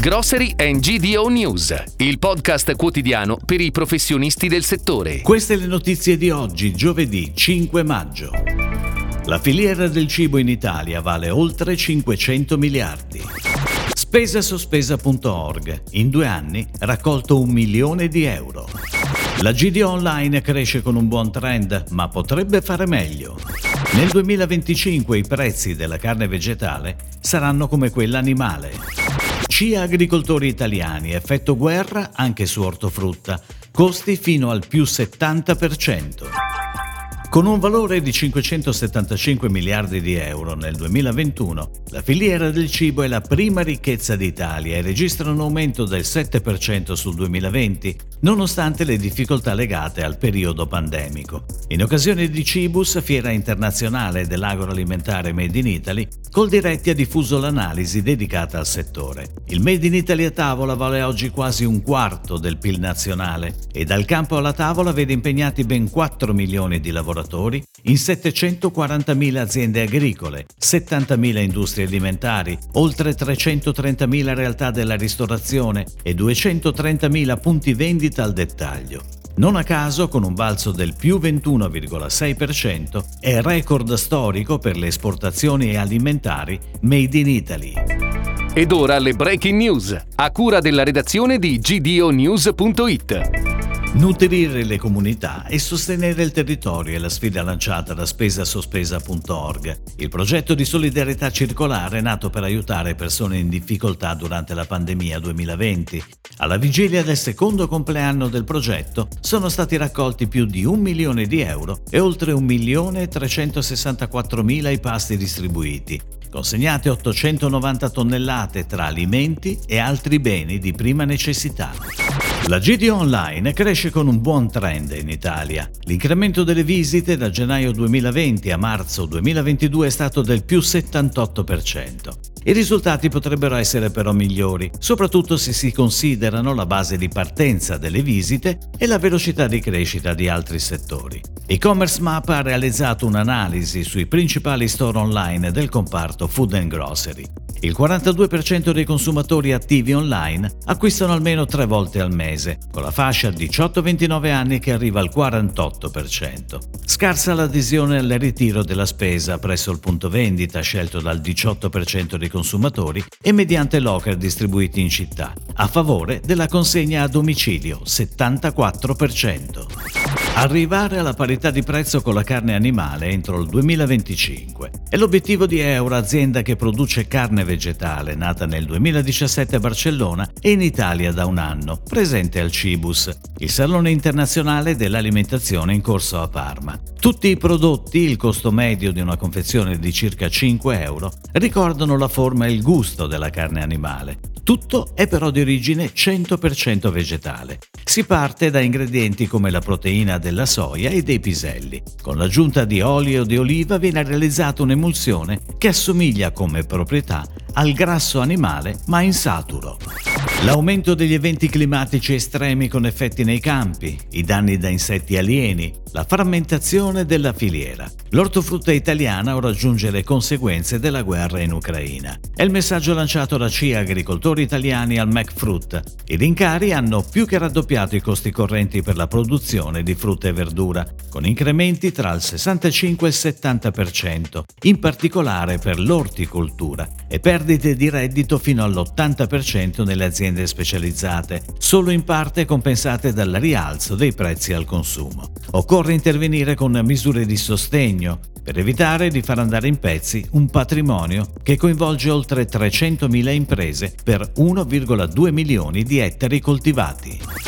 Grocery and GDO News, il podcast quotidiano per i professionisti del settore. Queste le notizie di oggi, giovedì 5 maggio. La filiera del cibo in Italia vale oltre 500 miliardi. Spesasospesa.org in due anni raccolto un milione di euro. La GDO online cresce con un buon trend, ma potrebbe fare meglio. Nel 2025 i prezzi della carne vegetale saranno come quella animale. CIA agricoltori italiani, effetto guerra anche su ortofrutta, costi fino al più 70%. Con un valore di 575 miliardi di euro nel 2021, la filiera del cibo è la prima ricchezza d'Italia e registra un aumento del 7% sul 2020, nonostante le difficoltà legate al periodo pandemico. In occasione di Cibus, fiera internazionale dell'agroalimentare Made in Italy, Coldiretti ha diffuso l'analisi dedicata al settore. Il Made in Italy a tavola vale oggi quasi un quarto del PIL nazionale e dal campo alla tavola vede impegnati ben 4 milioni di lavoratori lavoratori in 740.000 aziende agricole, 70.000 industrie alimentari, oltre 330.000 realtà della ristorazione e 230.000 punti vendita al dettaglio. Non a caso, con un balzo del più 21,6%, è record storico per le esportazioni alimentari made in Italy. Ed ora le breaking news, a cura della redazione di gdonews.it. Nutrire le comunità e sostenere il territorio è la sfida lanciata da spesasospesa.org, il progetto di solidarietà circolare nato per aiutare persone in difficoltà durante la pandemia 2020. Alla vigilia del secondo compleanno del progetto sono stati raccolti più di un milione di euro e oltre un milione e 364 mila i pasti distribuiti, consegnate 890 tonnellate tra alimenti e altri beni di prima necessità. La GDO Online cresce con un buon trend in Italia. L'incremento delle visite da gennaio 2020 a marzo 2022 è stato del più 78%. I risultati potrebbero essere però migliori, soprattutto se si considerano la base di partenza delle visite e la velocità di crescita di altri settori. E-commerce Map ha realizzato un'analisi sui principali store online del comparto food and grocery. Il 42% dei consumatori attivi online acquistano almeno tre volte al mese, con la fascia 18-29 anni che arriva al 48%. Scarsa l'adesione al ritiro della spesa presso il punto vendita scelto dal 18% dei consumatori e mediante locker distribuiti in città, a favore della consegna a domicilio 74%. Arrivare alla parità di prezzo con la carne animale entro il 2025 è l'obiettivo di Euro, azienda che produce carne vegetale, nata nel 2017 a Barcellona e in Italia da un anno, presente al Cibus, il salone internazionale dell'alimentazione in corso a Parma. Tutti i prodotti, il costo medio di una confezione di circa 5 euro, ricordano la forma e il gusto della carne animale. Tutto è però di origine 100% vegetale. Si parte da ingredienti come la proteina della soia e dei piselli. Con l'aggiunta di olio di oliva viene realizzata un'emulsione che assomiglia come proprietà al grasso animale ma insaturo. L'aumento degli eventi climatici estremi con effetti nei campi, i danni da insetti alieni, la frammentazione della filiera. L'ortofrutta italiana ora aggiunge le conseguenze della guerra in Ucraina. È il messaggio lanciato da CIA agricoltori italiani al MacFruit. I rincari hanno più che raddoppiato i costi correnti per la produzione di frutta e verdura, con incrementi tra il 65 e il 70%, in particolare per l'orticoltura, e perdite di reddito fino all'80% nelle aziende specializzate, solo in parte compensate dal rialzo dei prezzi al consumo. Occorre intervenire con misure di sostegno per evitare di far andare in pezzi un patrimonio che coinvolge oltre 300.000 imprese per 1,2 milioni di ettari coltivati.